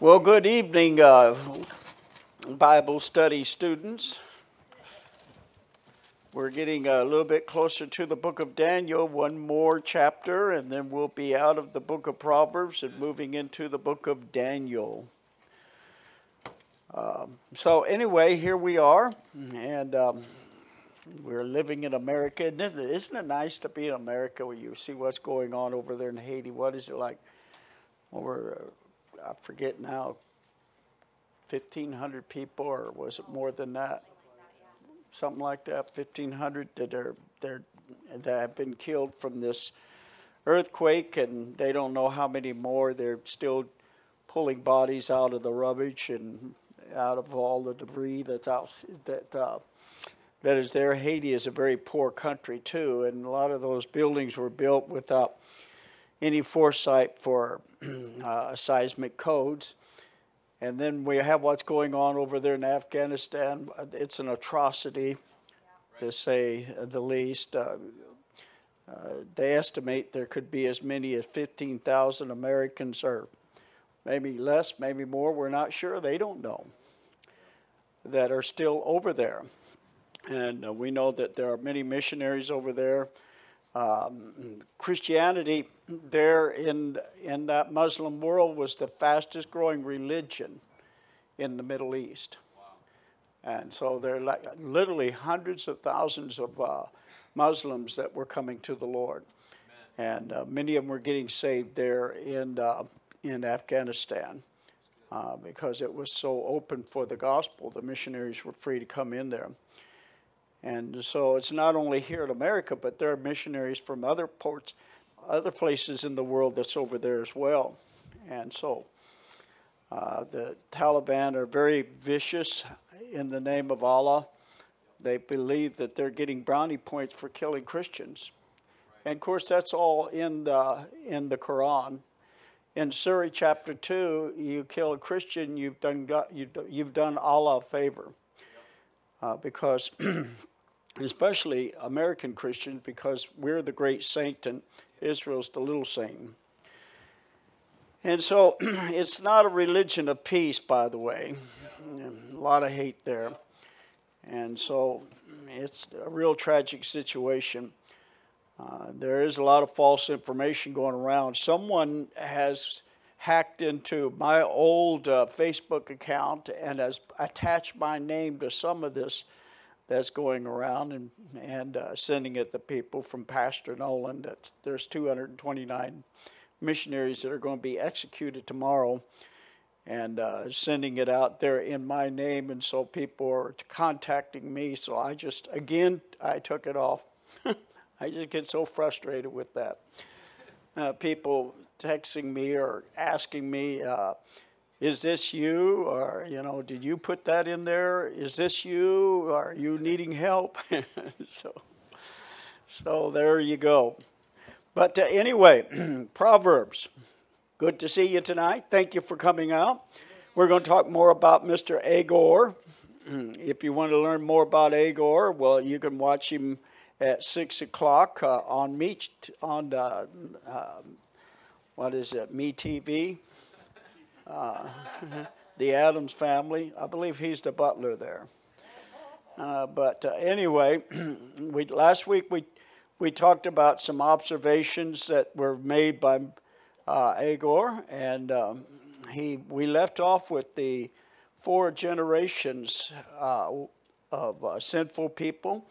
Well, good evening, uh, Bible study students. We're getting a little bit closer to the book of Daniel, one more chapter, and then we'll be out of the book of Proverbs and moving into the book of Daniel. Um, so, anyway, here we are, and um, we're living in America. Isn't it nice to be in America where you see what's going on over there in Haiti? What is it like? Over, I forget now, 1,500 people, or was it more than that? Something like that, 1,500 that are that have been killed from this earthquake, and they don't know how many more. They're still pulling bodies out of the rubbish and out of all the debris that's out that uh, that is there. Haiti is a very poor country too, and a lot of those buildings were built without any foresight for uh, seismic codes. And then we have what's going on over there in Afghanistan. It's an atrocity, to say the least. Uh, uh, they estimate there could be as many as 15,000 Americans, or maybe less, maybe more. We're not sure. They don't know. That are still over there. And uh, we know that there are many missionaries over there. Um, Christianity there in, in that Muslim world was the fastest growing religion in the Middle East. And so there are like literally hundreds of thousands of uh, Muslims that were coming to the Lord. Amen. And uh, many of them were getting saved there in, uh, in Afghanistan uh, because it was so open for the gospel. The missionaries were free to come in there. And so it's not only here in America, but there are missionaries from other ports, other places in the world that's over there as well. And so uh, the Taliban are very vicious in the name of Allah. They believe that they're getting brownie points for killing Christians. And of course, that's all in the, in the Quran. In Surah chapter 2, you kill a Christian, you've done, you've done Allah a favor. Uh, because especially American Christians, because we're the great Satan and Israel's the little Satan. And so it's not a religion of peace, by the way. A lot of hate there. And so it's a real tragic situation. Uh, there is a lot of false information going around. Someone has hacked into my old uh, Facebook account and has attached my name to some of this that's going around and, and uh, sending it to people from Pastor Nolan. That there's 229 missionaries that are going to be executed tomorrow and uh, sending it out there in my name. And so people are contacting me. So I just, again, I took it off. I just get so frustrated with that. Uh, people texting me or asking me, uh, is this you? Or you know did you put that in there? Is this you? Are you needing help? So so there you go. But uh, anyway proverbs good to see you tonight. Thank you for coming out. We're going to talk more about mr Agur. If you want to learn more about Agur well you can watch him at six o'clock uh, on me on uh, what is it me tv uh, the Addams family. I believe he's the butler there. Uh, but uh, anyway, we, last week we, we talked about some observations that were made by uh, Agur, and um, he, we left off with the four generations uh, of uh, sinful people.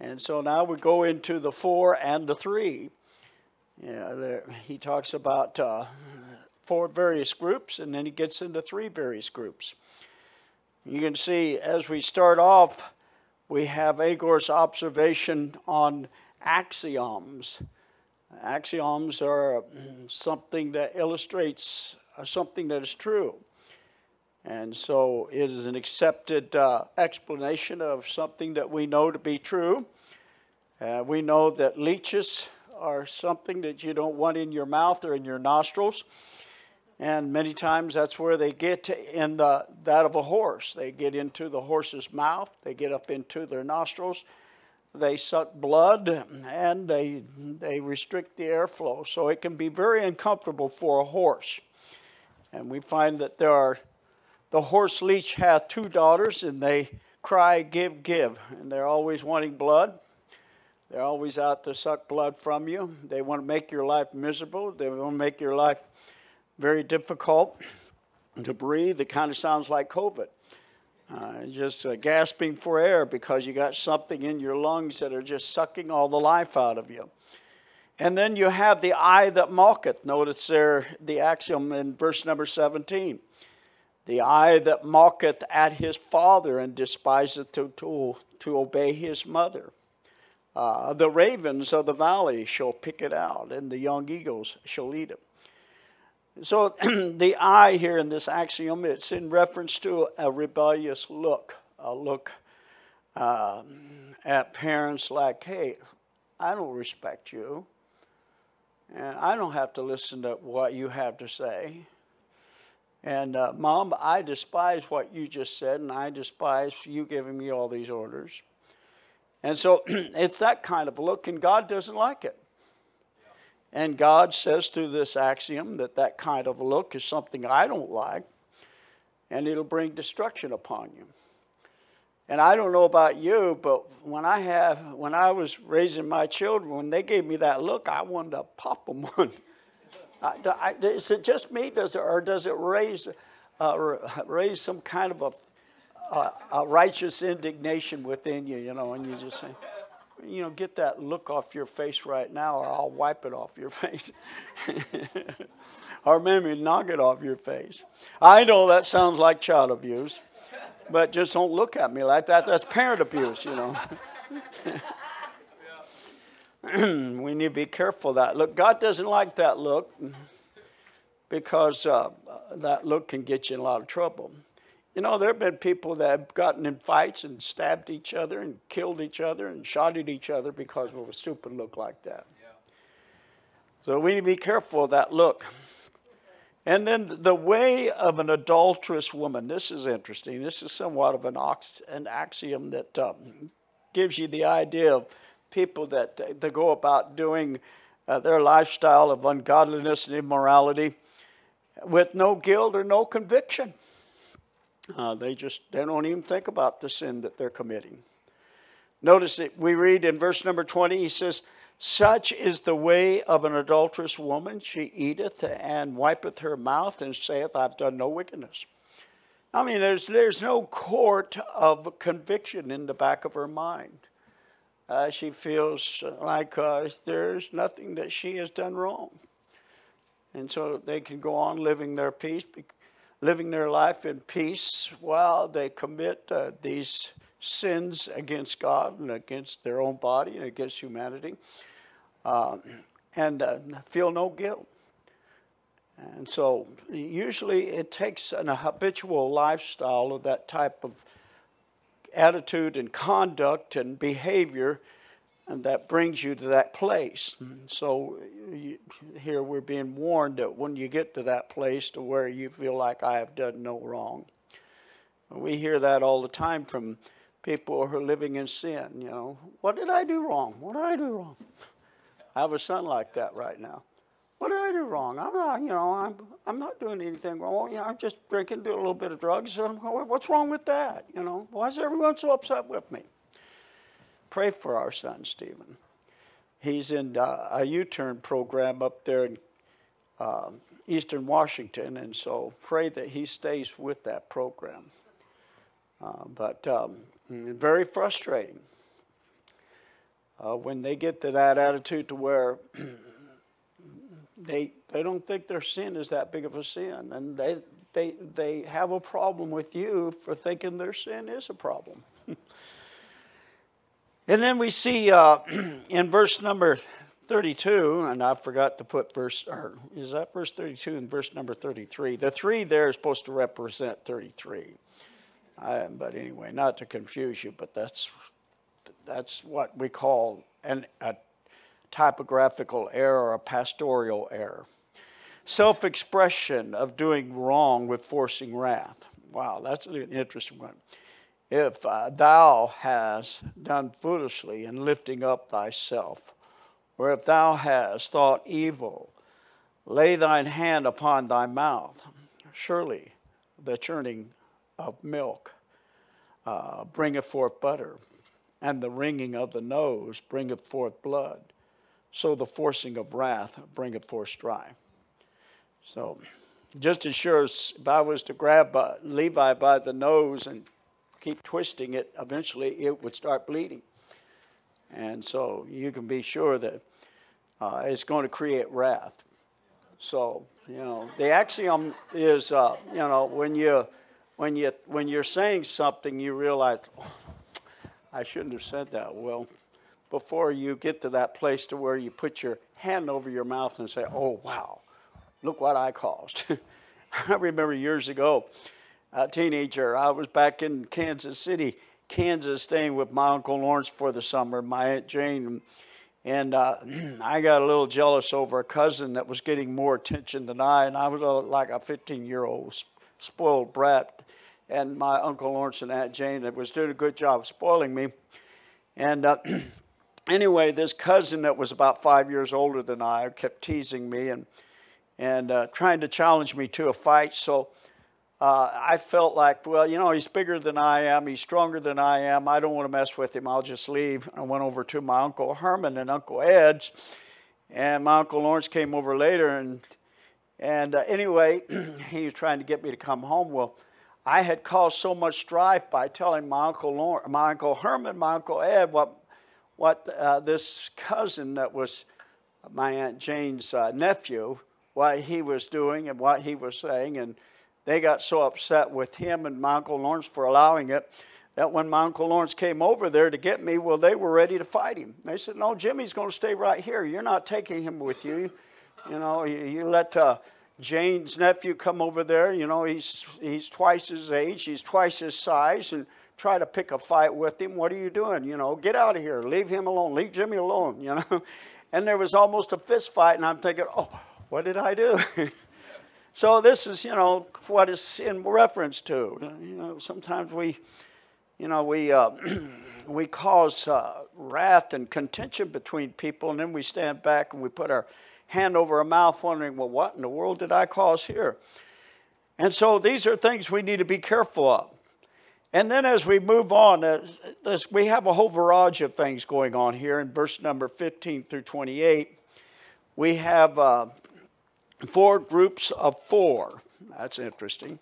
And so now we go into the four and the three. Yeah, there, he talks about four various groups, and then he gets into three various groups. You can see as we start off, we have Agur's observation on axioms. Axioms are something that illustrates something that is true. And so it is an accepted uh, explanation of something that we know to be true. Uh, we know that leeches are something that you don't want in your mouth or in your nostrils. And many times that's where they get in the, that of a horse. They get into the horse's mouth, they get up into their nostrils, they suck blood, and they, they restrict the airflow. So it can be very uncomfortable for a horse. And we find that there are, the horse leech hath two daughters, and they cry, Give, give. And they're always wanting blood. They're always out to suck blood from you. They want to make your life miserable. They want to make your life very difficult to breathe. It kind of sounds like COVID. Uh, just uh, gasping for air because you got something in your lungs that are just sucking all the life out of you. And then you have the eye that mocketh. Notice there the axiom in verse number 17. The eye that mocketh at his father and despiseth to, to, to obey his mother. Uh, the ravens of the valley shall pick it out, and the young eagles shall eat it. So the eye here in this axiom, it's in reference to a rebellious look, a look um, at parents like, hey, I don't respect you. And I don't have to listen to what you have to say. And uh, mom, I despise what you just said, and I despise you giving me all these orders. And so it's that kind of look, and God doesn't like it. And God says through this axiom that that kind of look is something I don't like, and it'll bring destruction upon you. And I don't know about you, but when I have, when I was raising my children, when they gave me that look, I wanted to pop them one. I, I, is it just me, does it, or does it raise, uh, raise some kind of a, a, a righteous indignation within you, you know, and you just say, you know, get that look off your face right now, or I'll wipe it off your face. or maybe knock it off your face. I know that sounds like child abuse. But just don't look at me like that. That's parent abuse, you know. we need to be careful of that look. God doesn't like that look because uh, that look can get you in a lot of trouble. You know, there have been people that have gotten in fights and stabbed each other and killed each other and shot at each other because of a stupid look like that. Yeah. So we need to be careful of that look. And then the way of an adulterous woman. This is interesting. This is somewhat of an, ox, an axiom that um, gives you the idea of people that they go about doing uh, their lifestyle of ungodliness and immorality with no guilt or no conviction. Uh, they just they don't even think about the sin that they're committing. Notice that we read in verse number 20, he says, such is the way of an adulterous woman. She eateth and wipeth her mouth and saith, I've done no wickedness. I mean, there's, there's no court of conviction in the back of her mind. Uh, she feels like uh, there's nothing that she has done wrong. And so they can go on living their peace, living their life in peace while they commit uh, these sins against God and against their own body and against humanity uh, and uh, feel no guilt. And so, usually, it takes an, habitual lifestyle of that type of attitude and conduct and behavior, and that brings you to that place. So, you, here we're being warned that when you get to that place to where you feel like I have done no wrong, we hear that all the time from people who are living in sin. You know, what did I do wrong? What did I do wrong? I have a son like that right now. What did I do wrong? I'm not, you know, I'm, I'm not doing anything wrong. You know, I'm just drinking, doing a little bit of drugs. What's wrong with that? You know, why is everyone so upset with me? Pray for our son, Stephen. He's in uh, a U-turn program up there in uh, Eastern Washington, and so pray that he stays with that program. Uh, but um, very frustrating uh, when they get to that attitude to where they they don't think their sin is that big of a sin, and they they they have a problem with you for thinking their sin is a problem. and then we see uh, in verse number 32, and I forgot to put verse, or is that verse 32 and verse number 33? The three there is supposed to represent 33. I, but anyway, not to confuse you, but that's that's what we call an, a typographical error, a pastoral error. Self expression of doing wrong with forcing wrath. Wow, that's an interesting one. If thou hast done foolishly in lifting up thyself, or if thou hast thought evil, lay thine hand upon thy mouth. surely the churning of milk uh, bringeth forth butter, and the wringing of the nose bringeth forth blood. So the forcing of wrath bringeth forth strife. So, just as sure as if I was to grab Levi by the nose and keep twisting it, eventually it would start bleeding. And so you can be sure that uh, it's going to create wrath. So, you know, the axiom is, uh, you know, when you when you when you're saying something, you realize, oh, I shouldn't have said that. Well, before you get to that place to where you put your hand over your mouth and say, "Oh wow, look what I caused." I remember years ago, a teenager. I was back in Kansas City, Kansas, staying with my uncle Lawrence for the summer, my aunt Jane. And uh, I got a little jealous over a cousin that was getting more attention than I, and I was uh, like a 15 year old spoiled brat. And my Uncle Lawrence and Aunt Jane was doing a good job spoiling me. And uh, anyway, this cousin that was about five years older than I kept teasing me and, and uh, trying to challenge me to a fight. So uh, I felt like, well, you know, he's bigger than I am. He's stronger than I am. I don't want to mess with him. I'll just leave. I went over to my Uncle Herman and Uncle Ed's. And my Uncle Lawrence came over later and and uh, anyway, he was trying to get me to come home. Well, I had caused so much strife by telling my uncle Lawrence, my uncle Herman, my uncle Ed, what what uh, this cousin that was my aunt Jane's uh, nephew, what he was doing and what he was saying, and they got so upset with him and my uncle Lawrence for allowing it that when my uncle Lawrence came over there to get me, well, they were ready to fight him. They said, "No, Jimmy's going to stay right here. You're not taking him with you." You know, you, you let uh, Jane's nephew come over there. You know, he's, he's twice his age, he's twice his size, and try to pick a fight with him. What are you doing? You know, get out of here. Leave him alone. Leave Jimmy alone, you know. And there was almost a fist fight, and I'm thinking, oh, what did I do? so this is, you know, what is in reference to. You know, sometimes we, you know, we, uh, we cause uh, wrath and contention between people, and then we stand back and we put our hand over our mouth, wondering, well, what in the world did I cause here? And so these are things we need to be careful of. And then as we move on, uh, this, we have a whole variety of things going on here in verse number 15 through 28. We have uh, four groups of four. That's interesting.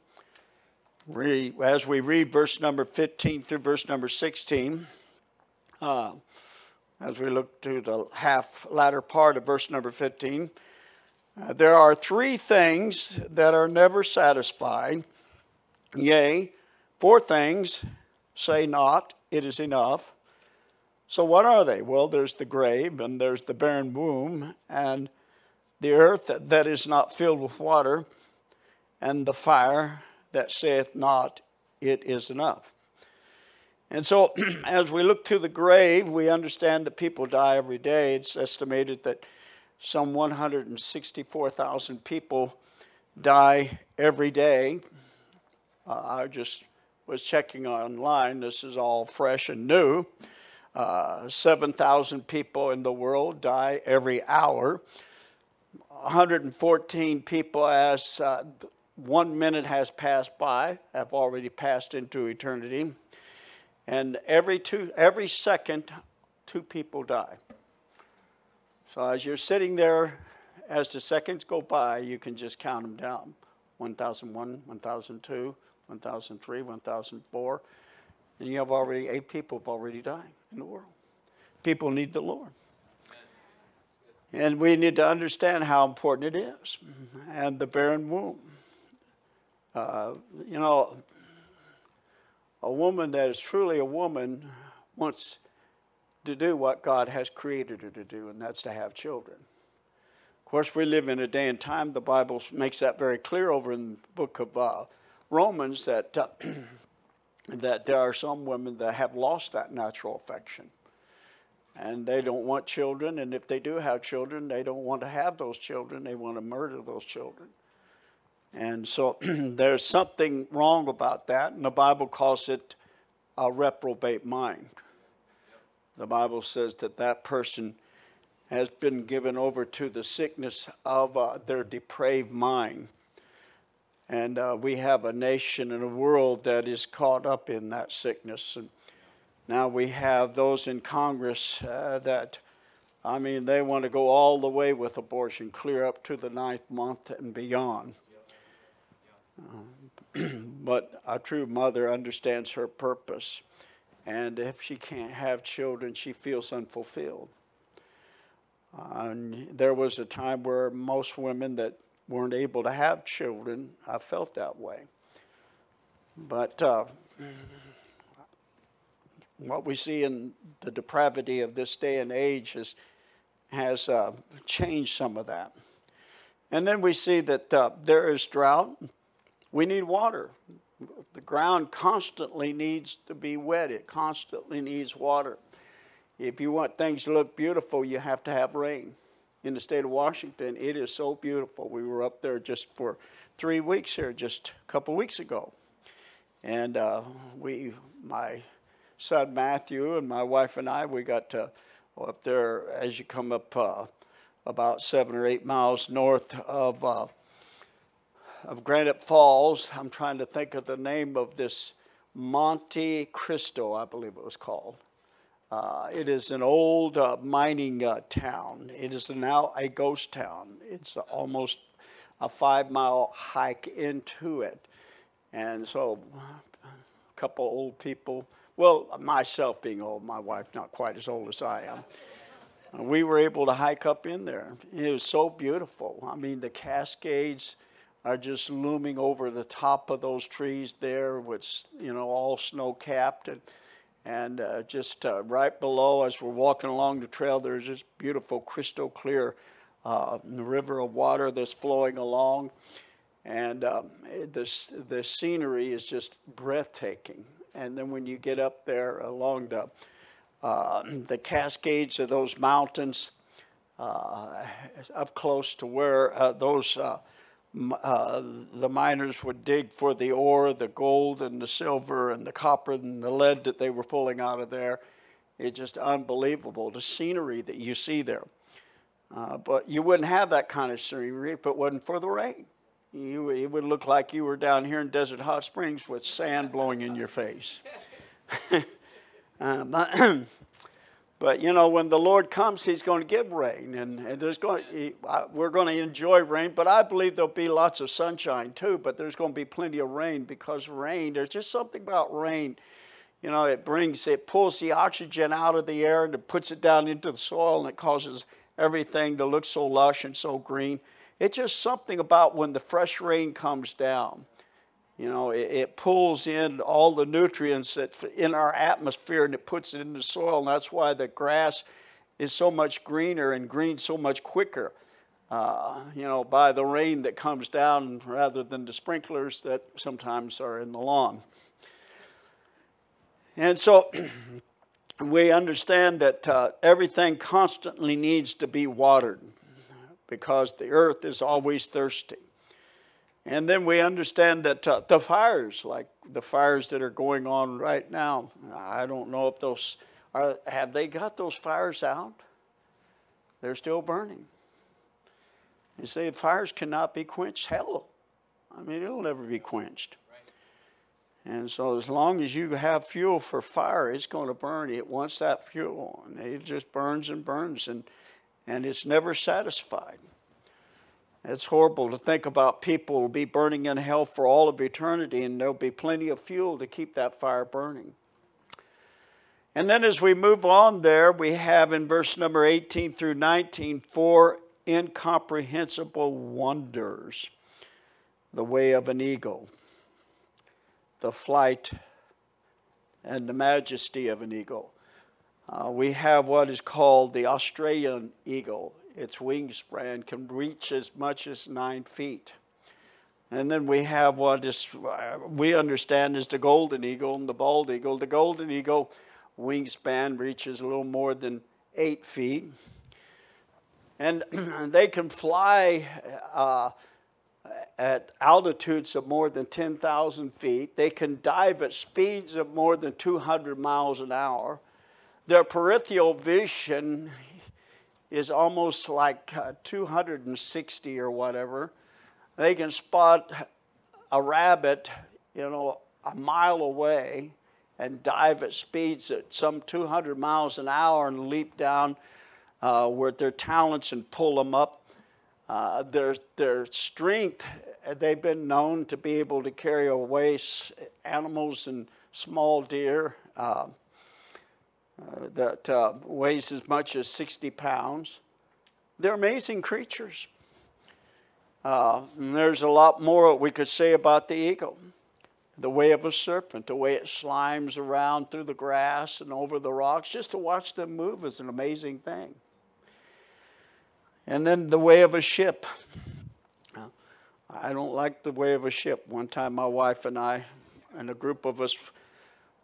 We, as we read verse number 15 through verse number 16, uh, as we look to the half latter part of verse number 15. Uh, there are three things that are never satisfied. Yea, four things say not, it is enough. So, what are they? Well, there's the grave, and there's the barren womb, and the earth that, is not filled with water, and the fire that saith not, it is enough. And so, as we look to the grave, we understand that people die every day. It's estimated that some 164,000 people die every day. Uh, I just was checking online. This is all fresh and new. Uh, 7,000 people in the world die every hour. 114 people, as uh, one minute has passed by, have already passed into eternity. And every two every second two people die. So as you're sitting there as the seconds go by you can just count them down. 1001 1002 1003 1004 and you have already eight people have already died in the world. People need the lord and we need to understand how important it is and the barren womb uh, you know a woman that is truly a woman wants to do what God has created her to do, and that's to have children. Of course, we live in a day and time, the Bible makes that very clear over in the book of uh, Romans that, uh, that there are some women that have lost that natural affection. And they don't want children, and if they do have children, they don't want to have those children. They want to murder those children. And so there's something wrong about that, and the Bible calls it a reprobate mind. The Bible says that that person has been given over to the sickness of uh, their depraved mind. And uh, we have a nation and a world that is caught up in that sickness. And now we have those in Congress uh, that, I mean, they want to go all the way with abortion, clear up to the ninth month and beyond. Um, but a true mother understands her purpose. And if she can't have children, she feels unfulfilled. Uh, there was a time where most women that weren't able to have children, I felt that way. But uh, what we see in the depravity of this day and age is, has uh, changed some of that. And then we see that uh, there is drought. We need water. The ground constantly needs to be wet, it constantly needs water. If you want things to look beautiful, you have to have rain. In the state of Washington, it is so beautiful. We were up there just for three weeks here, just a couple weeks ago. And uh, we, my son Matthew and my wife and I, we got to up there as you come up uh, about seven or eight miles north of uh, of Granite Falls. I'm trying to think of the name of this Monte Cristo, I believe it was called. Uh, it is an old uh, mining uh, town. It is now a ghost town. It's almost a five mile hike into it. And so, a couple old people, well, myself being old, my wife not quite as old as I am, we were able to hike up in there. It was so beautiful. I mean, the Cascades are just looming over the top of those trees there, which you know all snow capped, and and uh, just uh, right below as we're walking along the trail, there's this beautiful crystal clear uh, river of water that's flowing along, and um, this the scenery is just breathtaking. And then when you get up there along the uh, the cascades of those mountains, uh, up close to where uh, those uh, the miners would dig for the ore, the gold, and the silver, and the copper, and the lead that they were pulling out of there. It's just unbelievable the scenery that you see there. Uh, but you wouldn't have that kind of scenery if it wasn't for the rain. You, it would look like you were down here in Desert Hot Springs with sand blowing in your face. um, But you know, when the Lord comes, He's going to give rain, and, and there's going we're going to enjoy rain. But I believe there'll be lots of sunshine too. But there's going to be plenty of rain because rain. There's just something about rain. You know, it brings it pulls the oxygen out of the air and it puts it down into the soil, and it causes everything to look so lush and so green. It's just something about when the fresh rain comes down. You know, it, it, pulls in all the nutrients that in our atmosphere and it puts it in the soil, and that's why the grass is so much greener and green so much quicker. Uh, you know, by the rain that comes down rather than the sprinklers that sometimes are in the lawn. And so we understand that uh, everything constantly needs to be watered because the earth is always thirsty. And then we understand that uh, the fires, like the fires that are going on right now, I don't know if those are, have they got those fires out? They're still burning. You say fires cannot be quenched. Hell, I mean, it'll never be quenched. And so, as long as you have fuel for fire, it's going to burn. It wants that fuel, and it just burns and burns, and, and it's never satisfied. It's horrible to think about people will be burning in hell for all of eternity, and there'll be plenty of fuel to keep that fire burning. And then as we move on there, we have in verse number 18 through 19 four incomprehensible wonders the way of an eagle, the flight and the majesty of an eagle. Uh, we have what is called the Australian eagle its wingspan can reach as much as nine feet. And then we have what is we understand is the golden eagle and the bald eagle. The golden eagle wingspan reaches a little more than eight feet, and they can fly uh, at altitudes of more than 10,000 feet. They can dive at speeds of more than 200 miles an hour. Their peripheral vision is almost like uh, 260 or whatever. They can spot a rabbit, you know, a mile away and dive at speeds at some 200 miles an hour and leap down uh, with their talons and pull them up. Uh, their, their strength, they've been known to be able to carry away animals and small deer uh, that uh, weighs as much as 60 pounds. They're amazing creatures. Uh, there's a lot more we could say about the eagle. The way of a serpent, the way it slimes around through the grass and over the rocks, just to watch them move is an amazing thing. And then the way of a ship. I don't like the way of a ship. One time, my wife and I, and a group of us,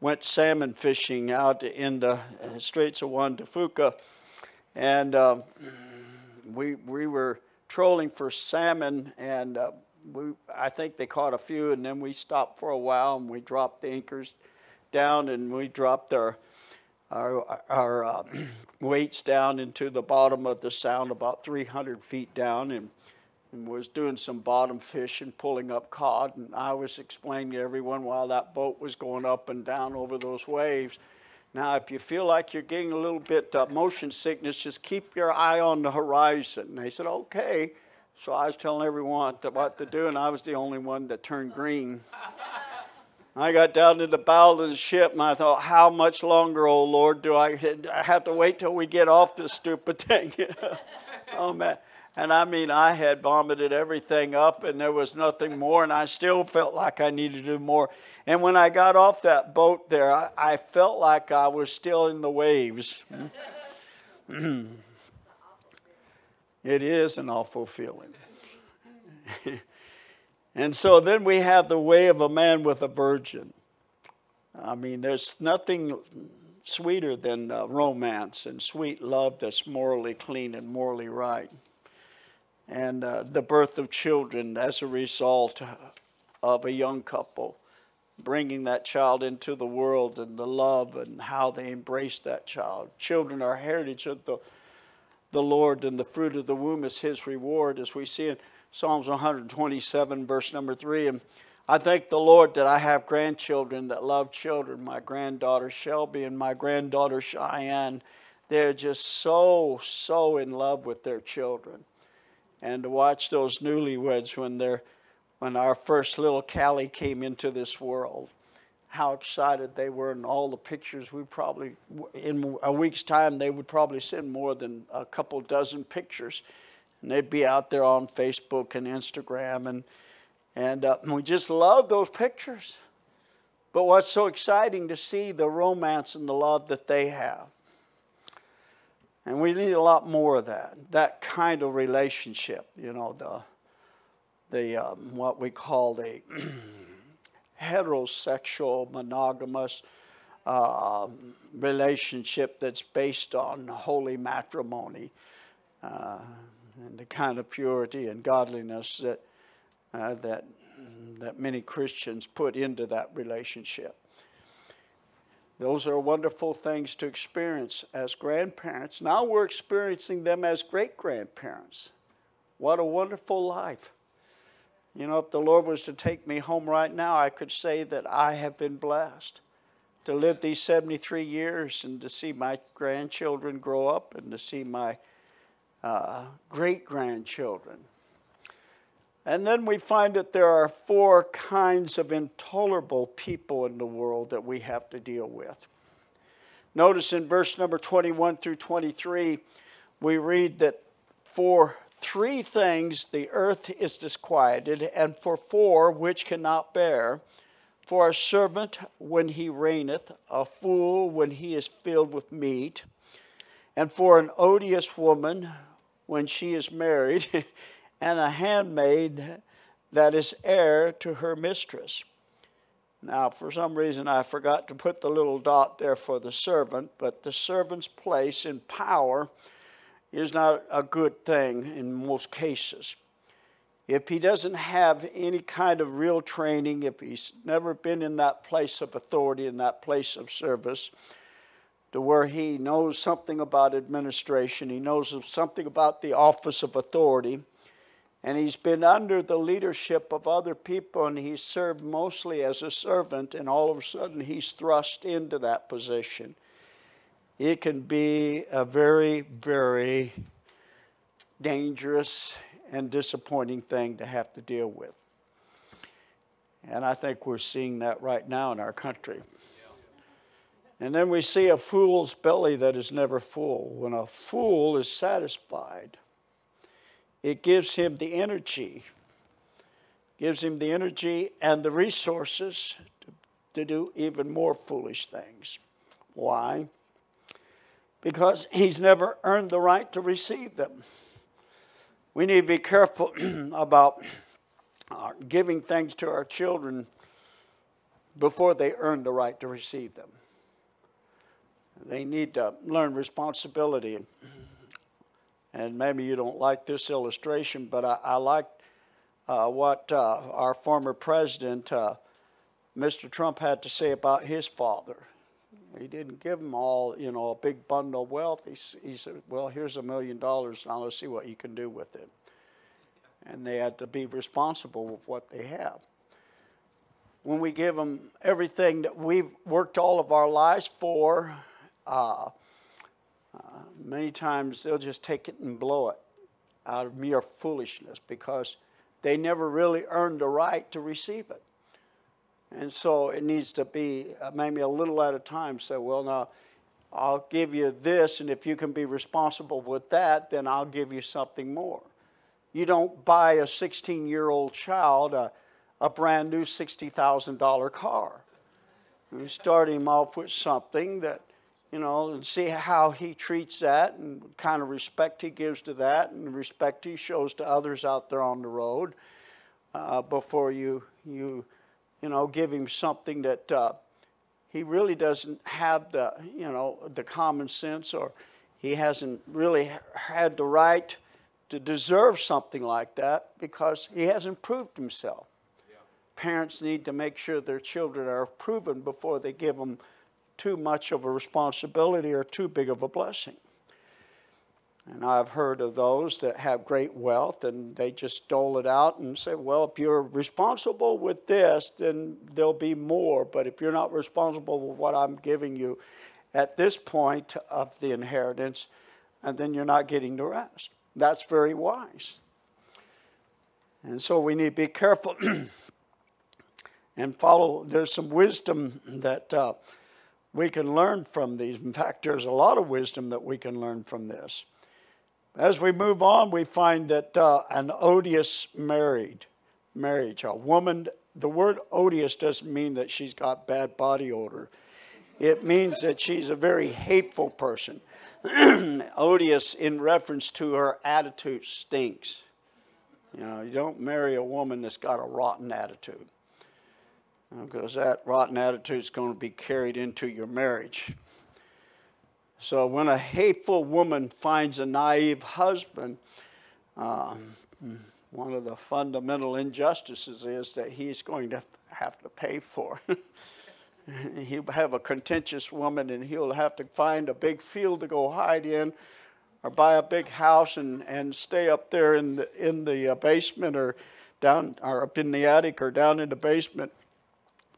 went salmon fishing out in the Straits of Juan de Fuca, and uh, we we were trolling for salmon, and uh, we, I think they caught a few, and then we stopped for a while, and we dropped the anchors down, and we dropped our our, our uh, weights down into the bottom of the sound, about 300 feet down, and, and was doing some bottom fishing, pulling up cod, and I was explaining to everyone while that boat was going up and down over those waves now, if you feel like you're getting a little bit uh, motion sickness, just keep your eye on the horizon. And they said, okay. So I was telling everyone what to do, and I was the only one that turned green. I got down to the bow of the ship, and I thought, how much longer, oh Lord, do I, I have to wait till we get off this stupid thing? oh, man. And I mean, I had vomited everything up and there was nothing more, and I still felt like I needed to do more. And when I got off that boat there, I, I felt like I was still in the waves. it is an awful feeling. and so then we have the way of a man with a virgin. I mean, there's nothing sweeter than uh, romance and sweet love that's morally clean and morally right and uh, the birth of children as a result of a young couple bringing that child into the world and the love and how they embrace that child. Children are heritage of the, the Lord, and the fruit of the womb is his reward, as we see in Psalms 127, verse number 3. And I thank the Lord that I have grandchildren that love children. My granddaughter Shelby and my granddaughter Cheyenne. They're just so, so in love with their children and to watch those newlyweds when they're when our first little Callie came into this world, how excited they were, and all the pictures we probably in a week's time they would probably send more than a couple dozen pictures, and they'd be out there on Facebook and Instagram, and and uh, we just love those pictures. But what's so exciting to see the romance and the love that they have. And we need a lot more of that, that kind of relationship, you know, the, the um, what we call the heterosexual monogamous uh, relationship that's based on holy matrimony uh, and the kind of purity and godliness that, uh, that, that many Christians put into that relationship. Those are wonderful things to experience as grandparents. Now we're experiencing them as great grandparents. What a wonderful life. You know, if the Lord was to take me home right now, I could say that I have been blessed to live these 73 years and to see my grandchildren grow up and to see my uh, great grandchildren and then we find that there are four kinds of intolerable people in the world that we have to deal with. Notice in verse number 21 through 23, we read that for three things the earth is disquieted, and for four which cannot bear for a servant when he reigneth, a fool when he is filled with meat, and for an odious woman when she is married. and a handmaid that is heir to her mistress. Now, for some reason, I forgot to put the little dot there for the servant, but the servant's place in power is not a good thing in most cases. If he doesn't have any kind of real training, if he's never been in that place of authority, in that place of service, to where he knows something about administration, he knows something about the office of authority, And he's been under the leadership of other people and he's served mostly as a servant, and all of a sudden he's thrust into that position. It can be a very, very dangerous and disappointing thing to have to deal with. And I think we're seeing that right now in our country. And then we see a fool's belly that is never full. When a fool is satisfied, it gives him the energy, gives him the energy and the resources to, to do even more foolish things. Why? Because he's never earned the right to receive them. We need to be careful about uh, giving things to our children before they earn the right to receive them. They need to learn responsibility. And maybe you don't like this illustration, but I, I like uh, what uh, our former president, uh, Mr. Trump, had to say about his father. He didn't give him all, you know, a big bundle of wealth. He, he said, well, here's a million dollars, now let's see what you can do with it. And they had to be responsible with what they have when we give them everything that we've worked all of our lives for, uh, many times they'll just take it and blow it out of mere foolishness because they never really earned the right to receive it. And so it needs to be uh, maybe a little at a time. Say, well, now I'll give you this, and if you can be responsible with that, then I'll give you something more. You don't buy a 16 year old child a, a brand new $60,000 car. You start him off with something that you know, and see how he treats that and kind of respect he gives to that and respect he shows to others out there on the road uh, before you, you, you know, give him something that uh, he really doesn't have the, you know, the common sense or he hasn't really had the right to deserve something like that because he hasn't proved himself. Yeah. Parents need to make sure their children are proven before they give them too much of a responsibility or too big of a blessing. And I've heard of those that have great wealth and they just dole it out and say, well, if you're responsible with this, then there'll be more. But if you're not responsible with what I'm giving you at this point of the inheritance, and then you're not getting the rest. That's very wise. And so we need to be careful and follow. There's some wisdom that. Uh, we can learn from these. In fact, there's a lot of wisdom that we can learn from this. As we move on, we find that uh, an odious married marriage, a woman, the word odious doesn't mean that she's got bad body odor. It means that she's a very hateful person. odious in reference to her attitude stinks. You know, you don't marry a woman that's got a rotten attitude because that rotten attitude is going to be carried into your marriage. So when a hateful woman finds a naive husband, um, one of the fundamental injustices is that he's going to have to pay for. he'll have a contentious woman and he'll have to find a big field to go hide in or buy a big house and, and stay up there in the, in the basement or down or up in the attic or down in the basement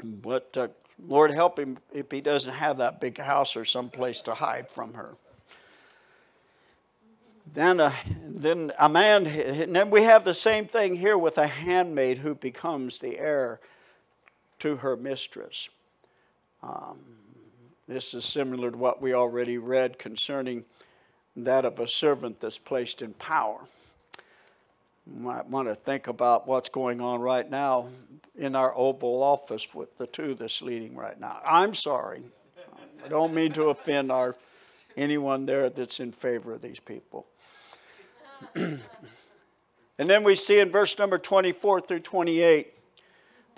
but uh, Lord help him if he doesn't have that big house or some place to hide from her. Then, uh, then a man, and then we have the same thing here with a handmaid who becomes the heir to her mistress. Um, this is similar to what we already read concerning that of a servant that's placed in power. You might want to think about what's going on right now in our Oval Office with the two that's leading right now. I'm sorry. I don't mean to offend our anyone there that's in favor of these people. and then we see in verse number 24 through 28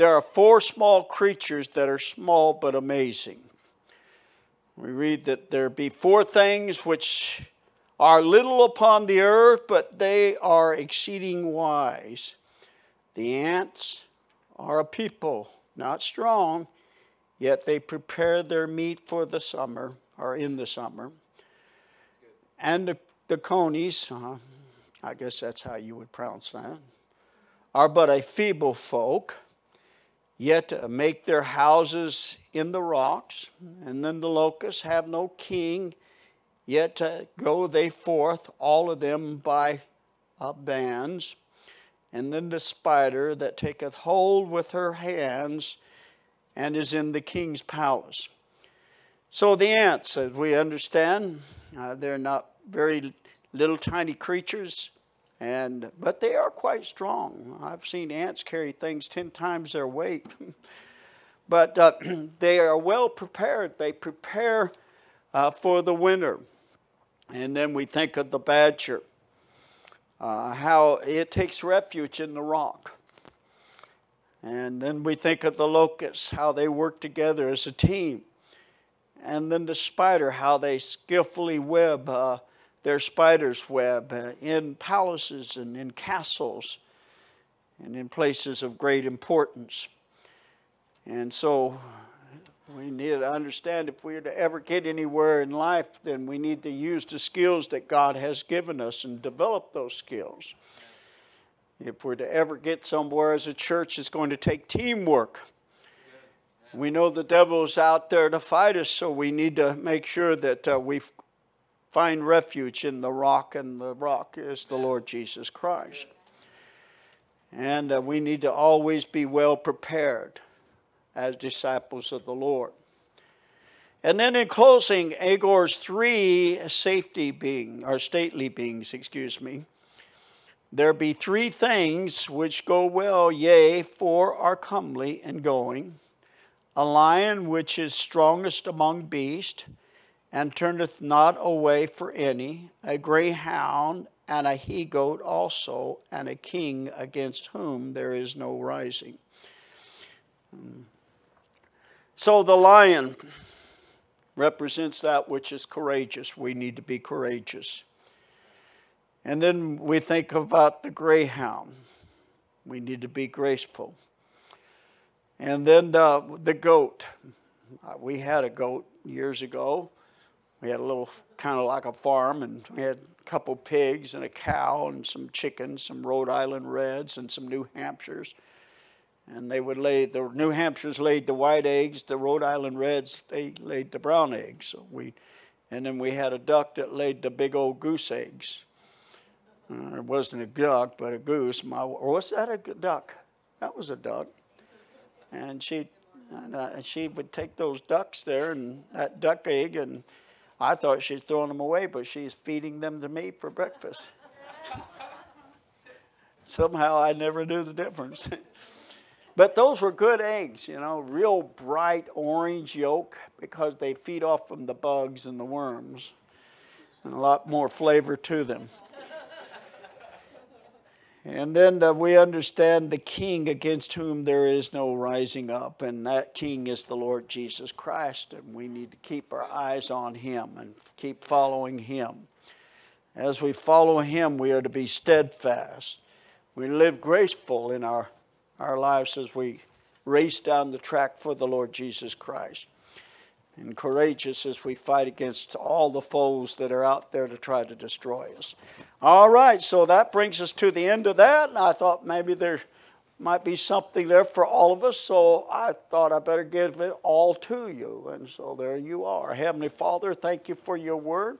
there are four small creatures that are small but amazing. We read that there be four things which are little upon the earth, but they are exceeding wise. The ants are a people, not strong, yet they prepare their meat for the summer, or in the summer. And the, the conies, uh, I guess that's how you would pronounce that. are but a feeble folk, yet make their houses in the rocks, and then the locusts have no king, yet go they forth, all of them by uh, bands. And then the spider that taketh hold with her hands and is in the king's palace. So the ants, as we understand, uh, they're not very little tiny creatures, and but they are quite strong. I've seen ants carry things ten times their weight. but uh, they are well prepared. They prepare uh, for the winter. And then we think of the badger, uh, how it takes refuge in the rock. And then we think of the locusts, how they work together as a team. And then the spider, how they skillfully web uh, their spider's web uh, in palaces and in castles and in places of great importance. And so we need to understand if we are to ever get anywhere in life, then we need to use the skills that God has given us and develop those skills. If we're to ever get somewhere as a church, it's going to take teamwork. We know the devil's out there to fight us, so we need to make sure that uh, we find refuge in the rock, and the rock is the Lord Jesus Christ. And uh, we need to always be well prepared as disciples of the Lord. And then in closing, Agur's three safety beings, or stately beings, excuse me. There be three things which go well, yea, four are comely in going. A lion which is strongest among beasts, and turneth not away for any, a greyhound, and a he goat also, and a king against whom there is no rising. Hmm. So the lion represents that which is courageous. We need to be courageous. And then we think about the greyhound. We need to be graceful. And then uh, the goat. Uh, we had a goat years ago. We had a little kind of like a farm, and we had a couple pigs and a cow and some chickens, some Rhode Island Reds and some New Hampshires and they would lay the New Hampshires laid the white eggs, the Rhode Island Reds they laid the brown eggs. So we, and then we had a duck that laid the big old goose eggs. Uh, it wasn't a duck, but a goose. My, or was that a duck? That was a duck. And she, and, uh, she would take those ducks there and that duck egg, and I thought she's throwing them away, but she's feeding them to me for breakfast. Somehow I never knew the difference. But those were good eggs, you know, real bright orange yolk because they feed off from the bugs and the worms and a lot more flavor to them. and then uh, we understand the king against whom there is no rising up, and that king is the Lord Jesus Christ, and we need to keep our eyes on him and keep following him. As we follow him, we are to be steadfast. We live graceful in our our lives as we race down the track for the Lord Jesus Christ. And courageous as we fight against all the foes that are out there to try to destroy us. All right, so that brings us to the end of that. And I thought maybe there might be something there for all of us, so I thought I better give it all to you. And so there you are. Heavenly Father, thank you for your word.